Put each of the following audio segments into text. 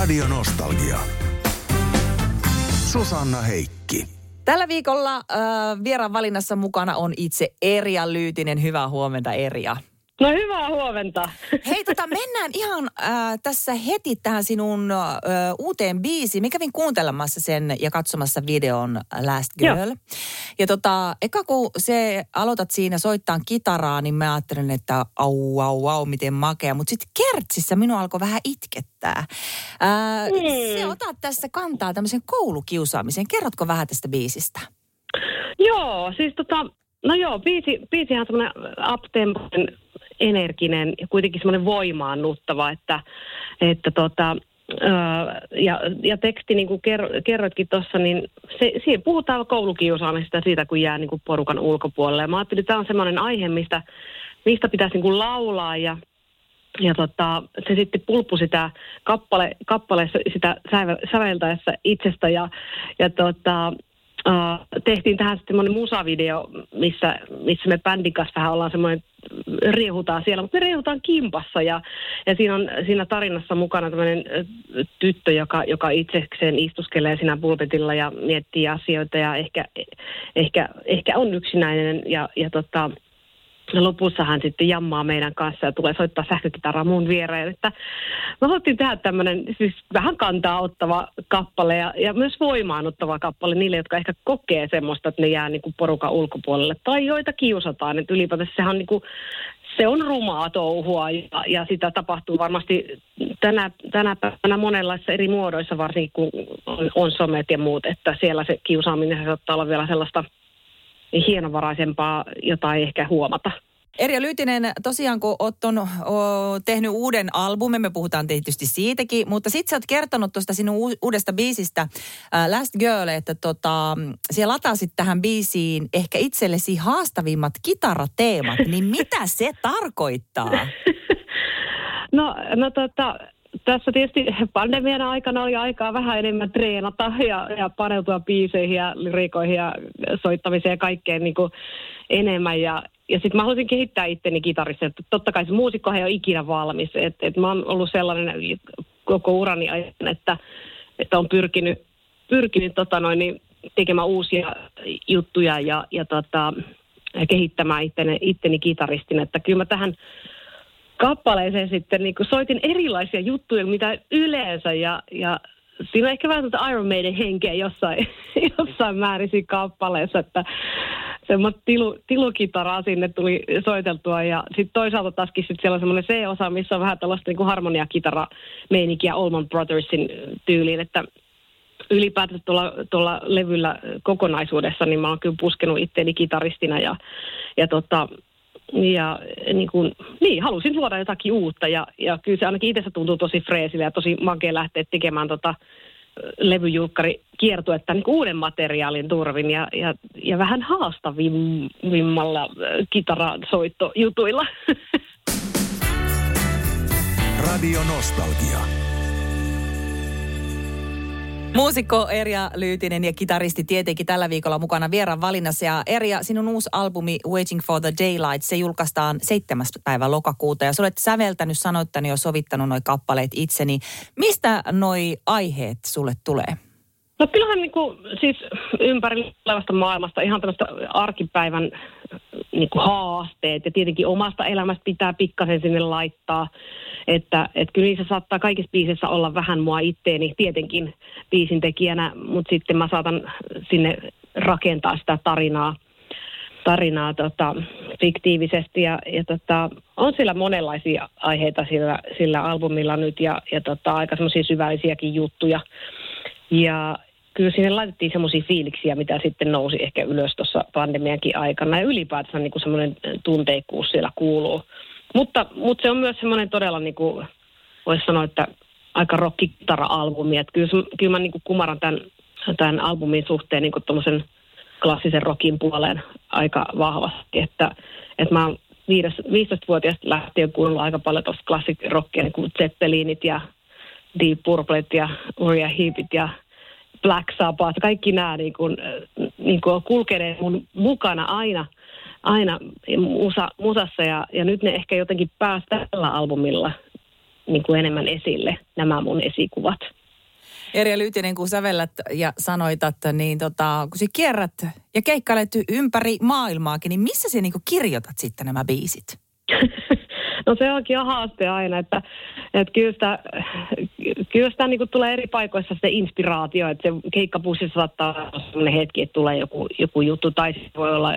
Radio Nostalgia. Susanna Heikki. Tällä viikolla äh, vieraan valinnassa mukana on itse Erja Lyytinen. Hyvää huomenta Erja. No hyvää huomenta. Hei, tota, mennään ihan äh, tässä heti tähän sinun äh, uuteen biisiin. Mä kävin kuuntelemassa sen ja katsomassa videon Last Girl. Joo. Ja tota, eka kun se aloitat siinä soittaa kitaraa, niin mä ajattelin, että au, au, au, miten makea. Mutta sitten kertsissä minua alkoi vähän itkettää. Äh, mm. Se otat tässä kantaa tämmöisen koulukiusaamiseen. Kerrotko vähän tästä biisistä? Joo, siis tota, no joo, biisi, biisihän on semmoinen uptempoinen energinen ja kuitenkin semmoinen voimaannuttava, että, että tota, ja, ja teksti, niin kuin kerroitkin tuossa, niin se, siinä puhutaan koulukiusaamisesta siitä, kun jää niin kuin porukan ulkopuolelle. Mä ajattelin, että tämä on semmoinen aihe, mistä, mistä pitäisi niin kuin laulaa ja ja tota, se sitten pulppu sitä kappale, kappaleessa sitä säveltäessä itsestä ja, ja tota, Tehtiin tähän semmoinen musavideo, missä, missä me bändin kanssa vähän ollaan semmoinen, riehutaan siellä, mutta me riehutaan kimpassa ja, ja siinä on siinä tarinassa mukana tämmöinen tyttö, joka, joka itsekseen istuskelee siinä pulpetilla ja miettii asioita ja ehkä, ehkä, ehkä on yksinäinen ja, ja tota, ja lopussa hän sitten jammaa meidän kanssa ja tulee soittaa sähkökitaraa mun viereen. Että me haluttiin tehdä tämmöinen siis vähän kantaa ottava kappale ja, ja myös voimaanottava kappale niille, jotka ehkä kokee semmoista, että ne jää niin kuin porukan ulkopuolelle. Tai joita kiusataan. Että ylipäätänsä sehän on niin kuin, se on rumaa touhua ja, ja sitä tapahtuu varmasti tänä, tänä päivänä monenlaisissa eri muodoissa, varsinkin kun on, on somet ja muut, että siellä se kiusaaminen saattaa olla vielä sellaista – hienovaraisempaa, jota ei ehkä huomata. Erja Lyytinen, tosiaan kun olet on, o, tehnyt uuden albumin, me puhutaan tietysti siitäkin, mutta sitten sä oot kertonut tuosta sinun uudesta biisistä Last Girl, että tota, siellä latasit tähän biisiin ehkä itsellesi haastavimmat kitarateemat, niin mitä se tarkoittaa? No, no tota, tässä tietysti pandemian aikana oli aikaa vähän enemmän treenata ja, ja paneutua biiseihin ja lyrikoihin ja soittamiseen ja kaikkeen niin kuin enemmän. Ja, ja sitten mä haluaisin kehittää itteni kitarissa. Totta kai se muusikko ei ole ikinä valmis. Et, et mä oon ollut sellainen koko urani ajan, että, että on pyrkinyt, pyrkinyt tota noin, niin tekemään uusia juttuja ja, ja tota, kehittämään itteni, itteni kitaristin. Että kyllä mä tähän kappaleeseen sitten niin soitin erilaisia juttuja, mitä yleensä. Ja, ja siinä on ehkä vähän tuota Iron Maiden henkeä jossain, jossain määrin kappaleessa, että semmoista tilu, tilukitaraa sinne tuli soiteltua ja sitten toisaalta taaskin sit siellä on semmoinen C-osa, missä on vähän tällaista niin harmoniakitara meininkiä Allman Brothersin tyyliin, että ylipäätään tuolla, tuolla levyllä kokonaisuudessa, niin mä oon kyllä puskenut itteeni kitaristina ja, ja tota, ja niin, kuin, niin, halusin luoda jotakin uutta ja, ja kyllä se ainakin itse tuntuu tosi freesille ja tosi makea lähteä tekemään tota levyjulkkari kiertuetta niin uuden materiaalin turvin ja, ja, ja vähän haastavimmalla kitarasoittojutuilla. Radio Nostalgia. Muusikko Erja Lyytinen ja kitaristi tietenkin tällä viikolla mukana vieraan valinnassa. Ja Erja, sinun uusi albumi Waiting for the Daylight, se julkaistaan 7. päivä lokakuuta. Ja sä olet säveltänyt, sanoittanut ja sovittanut noi kappaleet itseni. Mistä noi aiheet sulle tulee? No kyllähän niin kuin, siis ympäri olevasta maailmasta ihan tämmöistä arkipäivän niin kuin haasteet ja tietenkin omasta elämästä pitää pikkasen sinne laittaa. Että et kyllä niissä saattaa kaikissa biisissä olla vähän mua itteeni tietenkin biisin tekijänä, mutta sitten mä saatan sinne rakentaa sitä tarinaa, tarinaa tota, fiktiivisesti ja, ja tota, on sillä monenlaisia aiheita sillä, sillä albumilla nyt ja, ja tota, aika semmoisia syvällisiäkin juttuja. Ja, kyllä sinne laitettiin semmoisia fiiliksiä, mitä sitten nousi ehkä ylös tuossa pandemiankin aikana. Ja ylipäätänsä niin kuin semmoinen tunteikkuus siellä kuuluu. Mutta, mutta se on myös semmoinen todella, niin kuin, voisi sanoa, että aika rockitara-albumi. Että kyllä, kyllä mä niin kuin kumaran tämän, tämän albumin suhteen niin kuin klassisen rockin puoleen aika vahvasti. Että, että mä oon 15-vuotiaasta lähtien kuunnellut aika paljon tuosta klassikirockia, niin kuin Zeppelinit ja Deep Purplet ja Uriah Heepit ja Black Sabbath, kaikki nämä niin kuin, niin kuin kulkeneet mun mukana aina, aina musa, musassa ja, ja nyt ne ehkä jotenkin pääsi tällä albumilla niin kuin enemmän esille nämä mun esikuvat. Erja Lyytinen, kun sävellät ja sanoitat, niin tota, kun sä kierrät ja keikkailet ympäri maailmaakin, niin missä sä niin kirjoitat sitten nämä biisit? No se onkin haaste aina, että, että kyllä sitä, kyllä sitä niin tulee eri paikoissa se inspiraatio, että se keikkapussissa saattaa olla sellainen hetki, että tulee joku, joku juttu, tai sitten voi olla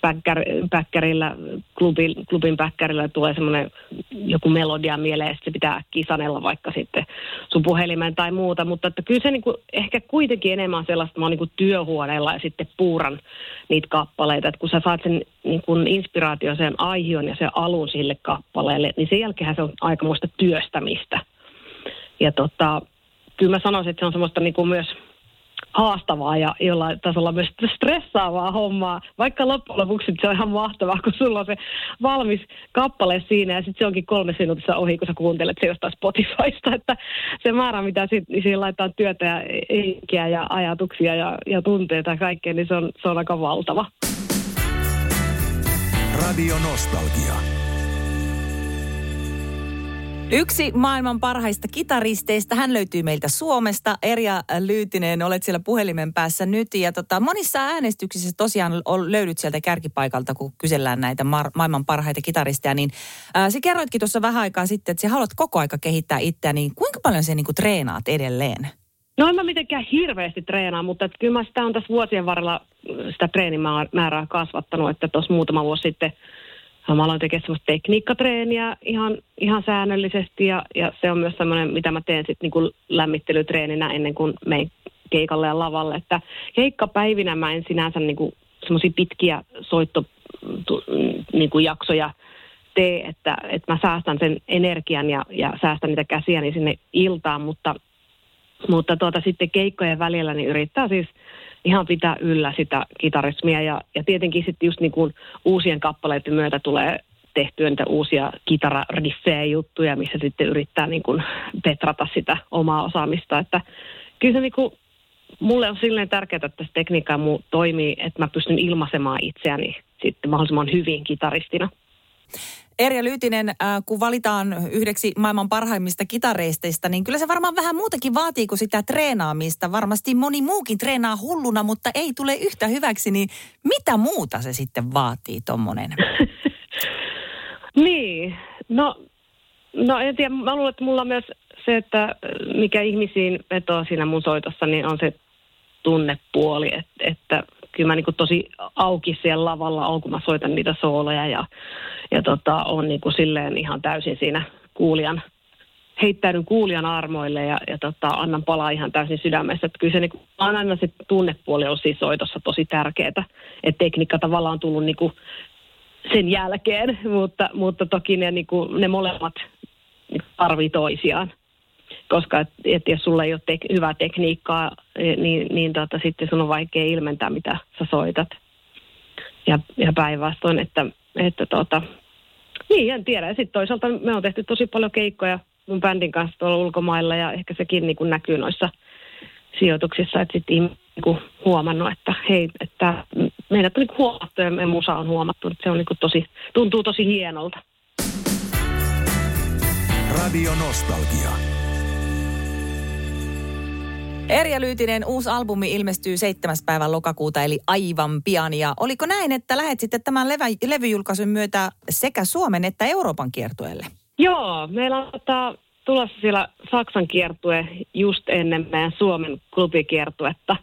päkkär, päkkärillä, klubin, klubin päkkärillä tulee semmoinen joku melodia mieleen, ja se pitää kisanella vaikka sitten sun puhelimen tai muuta, mutta että kyllä se niin kuin, ehkä kuitenkin enemmän sellaista, mä oon niin työhuoneella ja sitten puuran niitä kappaleita, että kun sä saat sen niin kuin inspiraatio, sen aihion ja sen alun sille kappaleelle, niin sen jälkeen se on aikamoista työstämistä. Ja tota, kyllä mä sanoisin, että se on semmoista niin kuin myös haastavaa ja jollain tasolla myös stressaavaa hommaa. Vaikka loppujen lopuksi se on ihan mahtavaa, kun sulla on se valmis kappale siinä ja sitten se onkin kolme minuutissa ohi, kun sä kuuntelet se jostain Spotifysta. Että se määrä, mitä niin siinä laittaa työtä ja eikiä ja ajatuksia ja, ja tunteita ja kaikkea, niin se on, se on aika valtava. Radio Nostalgia. Yksi maailman parhaista kitaristeista, hän löytyy meiltä Suomesta. Erja Lyytinen, olet siellä puhelimen päässä nyt. Ja tota, monissa äänestyksissä tosiaan löydyt sieltä kärkipaikalta, kun kysellään näitä mar- maailman parhaita kitaristeja. Niin ää, sä kerroitkin tuossa vähän aikaa sitten, että sä haluat koko aika kehittää itseä. Niin kuinka paljon sä niinku treenaat edelleen? No en mä mitenkään hirveästi treenaa, mutta että kyllä mä sitä on tässä vuosien varrella sitä treenimäärää kasvattanut, että tuossa muutama vuosi sitten – Aloin tekemään semmoista tekniikkatreeniä ihan, ihan säännöllisesti ja, ja se on myös semmoinen, mitä mä teen sitten niin lämmittelytreeninä ennen kuin menen keikalle ja lavalle. Että keikkapäivinä mä en sinänsä niin semmoisia pitkiä soittojaksoja niin kuin jaksoja tee, että, että mä säästän sen energian ja, ja säästän niitä käsiäni sinne iltaan, mutta, mutta tuota, sitten keikkojen välillä niin yrittää siis – ihan pitää yllä sitä kitarismia ja, ja tietenkin sitten just niin kuin uusien kappaleiden myötä tulee tehtyä niitä uusia kitarariffejä juttuja, missä sitten yrittää niin kuin petrata sitä omaa osaamista, että kyllä se niin kuin, mulle on silleen tärkeää, että se tekniikka muu toimii, että mä pystyn ilmaisemaan itseäni sitten mahdollisimman hyvin kitaristina. Erja Lyytinen, äh, kun valitaan yhdeksi maailman parhaimmista kitareisteista, niin kyllä se varmaan vähän muutakin vaatii kuin sitä treenaamista. Varmasti moni muukin treenaa hulluna, mutta ei tule yhtä hyväksi, niin mitä muuta se sitten vaatii tuommoinen? niin, no, no en tiedä, mä luulen, että mulla on myös se, että mikä ihmisiin vetoo siinä mun soitossa, niin on se tunnepuoli, että, että kyllä mä niin tosi auki siellä lavalla on, kun mä soitan niitä sooloja ja, ja tota, on niin kuin silleen ihan täysin siinä kuulijan, heittäydyn kuulijan armoille ja, ja tota, annan palaa ihan täysin sydämessä. Että kyllä se niin kuin, aina se tunnepuoli on siis soitossa tosi tärkeää, että tekniikka tavallaan on tullut niin kuin sen jälkeen, mutta, mutta toki ne, niin kuin, ne molemmat tarvii toisiaan koska et, et jos sulla ei ole tek, hyvää tekniikkaa, e, niin, niin tota, sitten sun on vaikea ilmentää, mitä sä soitat. Ja, ja päinvastoin, että, että tota, niin, en tiedä. Ja sitten toisaalta me on tehty tosi paljon keikkoja mun bändin kanssa tuolla ulkomailla ja ehkä sekin niin näkyy noissa sijoituksissa, että sitten niin huomannut, että hei, että meidät on niin huomattu ja meidän musa on huomattu, että se on niin tosi, tuntuu tosi hienolta. Radio Nostalgia. Erja Lyytinen uusi albumi ilmestyy 7. päivän lokakuuta, eli aivan pian. Ja oliko näin, että lähet sitten tämän levä, levyjulkaisun myötä sekä Suomen että Euroopan kiertueelle? Joo, meillä on tota, tulossa siellä Saksan kiertue just ennen meidän Suomen klubikiertuetta.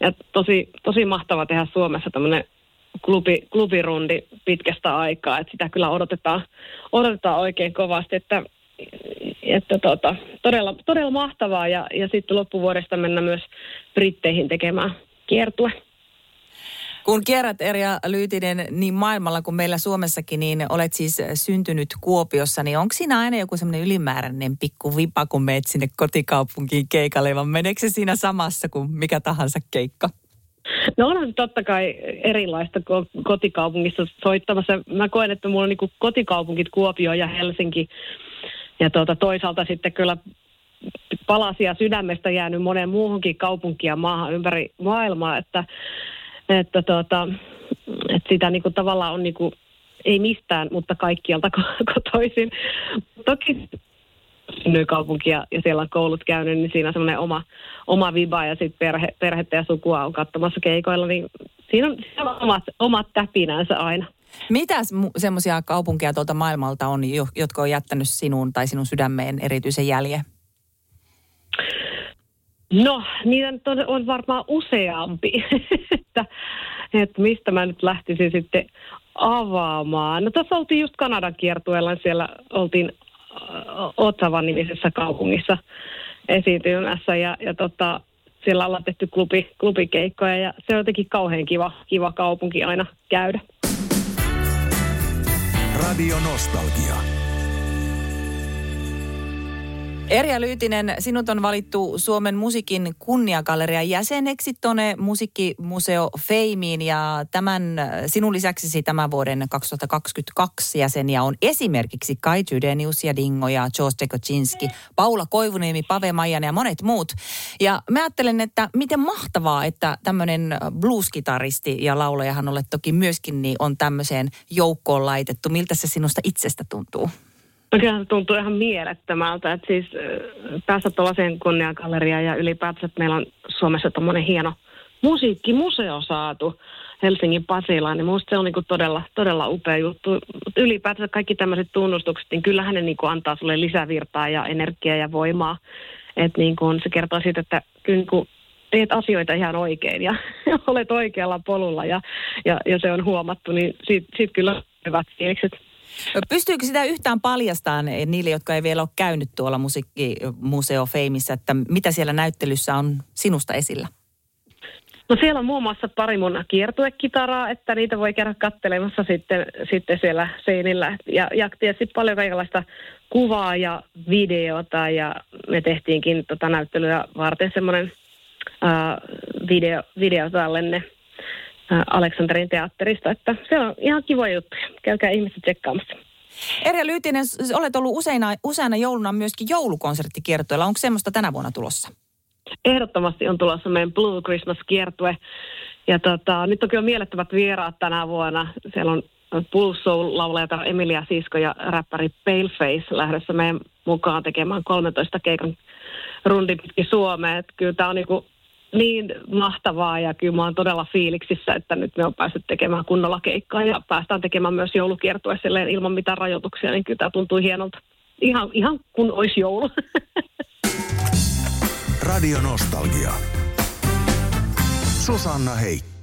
Ja tosi, tosi mahtava tehdä Suomessa tämmöinen klubi, klubirundi pitkästä aikaa, että sitä kyllä odotetaan, odotetaan oikein kovasti, että että tota, todella, todella mahtavaa ja, ja sitten loppuvuodesta mennä myös Britteihin tekemään kiertue. Kun kierrät Erja Lyytinen niin maailmalla kuin meillä Suomessakin, niin olet siis syntynyt Kuopiossa, niin onko siinä aina joku semmoinen ylimääräinen pikku vipa, kun meet sinne kotikaupunkiin keikalle, vai meneekö se siinä samassa kuin mikä tahansa keikka? No onhan totta kai erilaista kotikaupungissa soittamassa. Mä koen, että mulla on niin kotikaupunkit Kuopio ja Helsinki ja tuota, toisaalta sitten kyllä palasia sydämestä jäänyt monen muuhunkin kaupunkia maahan ympäri maailmaa, että, että, tuota, että sitä niin kuin tavallaan on niin kuin, ei mistään, mutta kaikkialta kotoisin. Toki kaupunki ja, ja siellä on koulut käynyt, niin siinä on semmoinen oma, oma viba ja sitten perhe, perhettä ja sukua on katsomassa keikoilla, niin siinä on, siinä on omat, omat täpinänsä aina. Mitäs semmoisia kaupunkeja tuolta maailmalta on, jotka on jättänyt sinun tai sinun sydämeen erityisen jäljen? No, niitä nyt on, on varmaan useampi, että, että mistä mä nyt lähtisin sitten avaamaan. No tässä oltiin just Kanadan kiertueella, siellä oltiin Otsavan nimisessä kaupungissa esiintymässä ja, ja tota, siellä ollaan tehty klubi, klubikeikkoja ja se on jotenkin kauhean kiva, kiva kaupunki aina käydä. Radio Nostalgia. Erja Lyytinen, sinut on valittu Suomen musiikin kunniagallerian jäseneksi tuonne musiikkimuseo Feimiin ja tämän sinun lisäksesi tämän vuoden 2022 jäseniä on esimerkiksi Kai Tydenius ja Dingo ja George Tekocinski, Paula Koivuniemi, Pave Maijan ja monet muut. Ja mä ajattelen, että miten mahtavaa, että tämmöinen blueskitaristi ja laulajahan olet toki myöskin, niin on tämmöiseen joukkoon laitettu. Miltä se sinusta itsestä tuntuu? No kyllä se tuntuu ihan mielettömältä, että siis päästä tuollaiseen kunniakalleriaan ja ylipäätään, että meillä on Suomessa tuommoinen hieno musiikkimuseo saatu Helsingin Pasilaan, niin minusta se on niinku todella, todella upea juttu. Mutta ylipäätään kaikki tämmöiset tunnustukset, niin kyllähän ne niinku antaa sulle lisävirtaa ja energiaa ja voimaa. Että niinku se kertoo siitä, että kyllä niinku teet asioita ihan oikein ja olet oikealla polulla ja, ja, ja se on huomattu, niin siitä, siitä kyllä hyvät fiilikset. Pystyykö sitä yhtään paljastamaan niille, jotka ei vielä ole käynyt tuolla musiikkimuseo Feimissä, että mitä siellä näyttelyssä on sinusta esillä? No siellä on muun muassa pari mun kiertuekitaraa, että niitä voi käydä kattelemassa sitten, sitten siellä seinillä. Ja, ja tietysti paljon kaikenlaista kuvaa ja videota ja me tehtiinkin tota näyttelyä varten semmoinen video, videotallenne Aleksanterin teatterista, että se on ihan kiva juttu. Käykää ihmiset tsekkaamassa. Erja Lyytinen, olet ollut useina, useana jouluna myöskin joulukonserttikiertoilla. Onko semmoista tänä vuonna tulossa? Ehdottomasti on tulossa meidän Blue Christmas-kiertue. Ja tota, nyt toki on mielettömät vieraat tänä vuonna. Siellä on Blues Soul-laulaja Emilia Sisko ja räppäri Paleface lähdössä meidän mukaan tekemään 13 keikan rundin pitkin Suomeen. Kyllä tämä on niinku niin mahtavaa ja kyllä mä oon todella fiiliksissä, että nyt me on päässyt tekemään kunnolla keikkaa ja päästään tekemään myös joulukiertue ilman mitään rajoituksia, niin kyllä tämä tuntuu hienolta. Ihan, ihan kun olisi joulu. Radio Nostalgia. Susanna Heikki.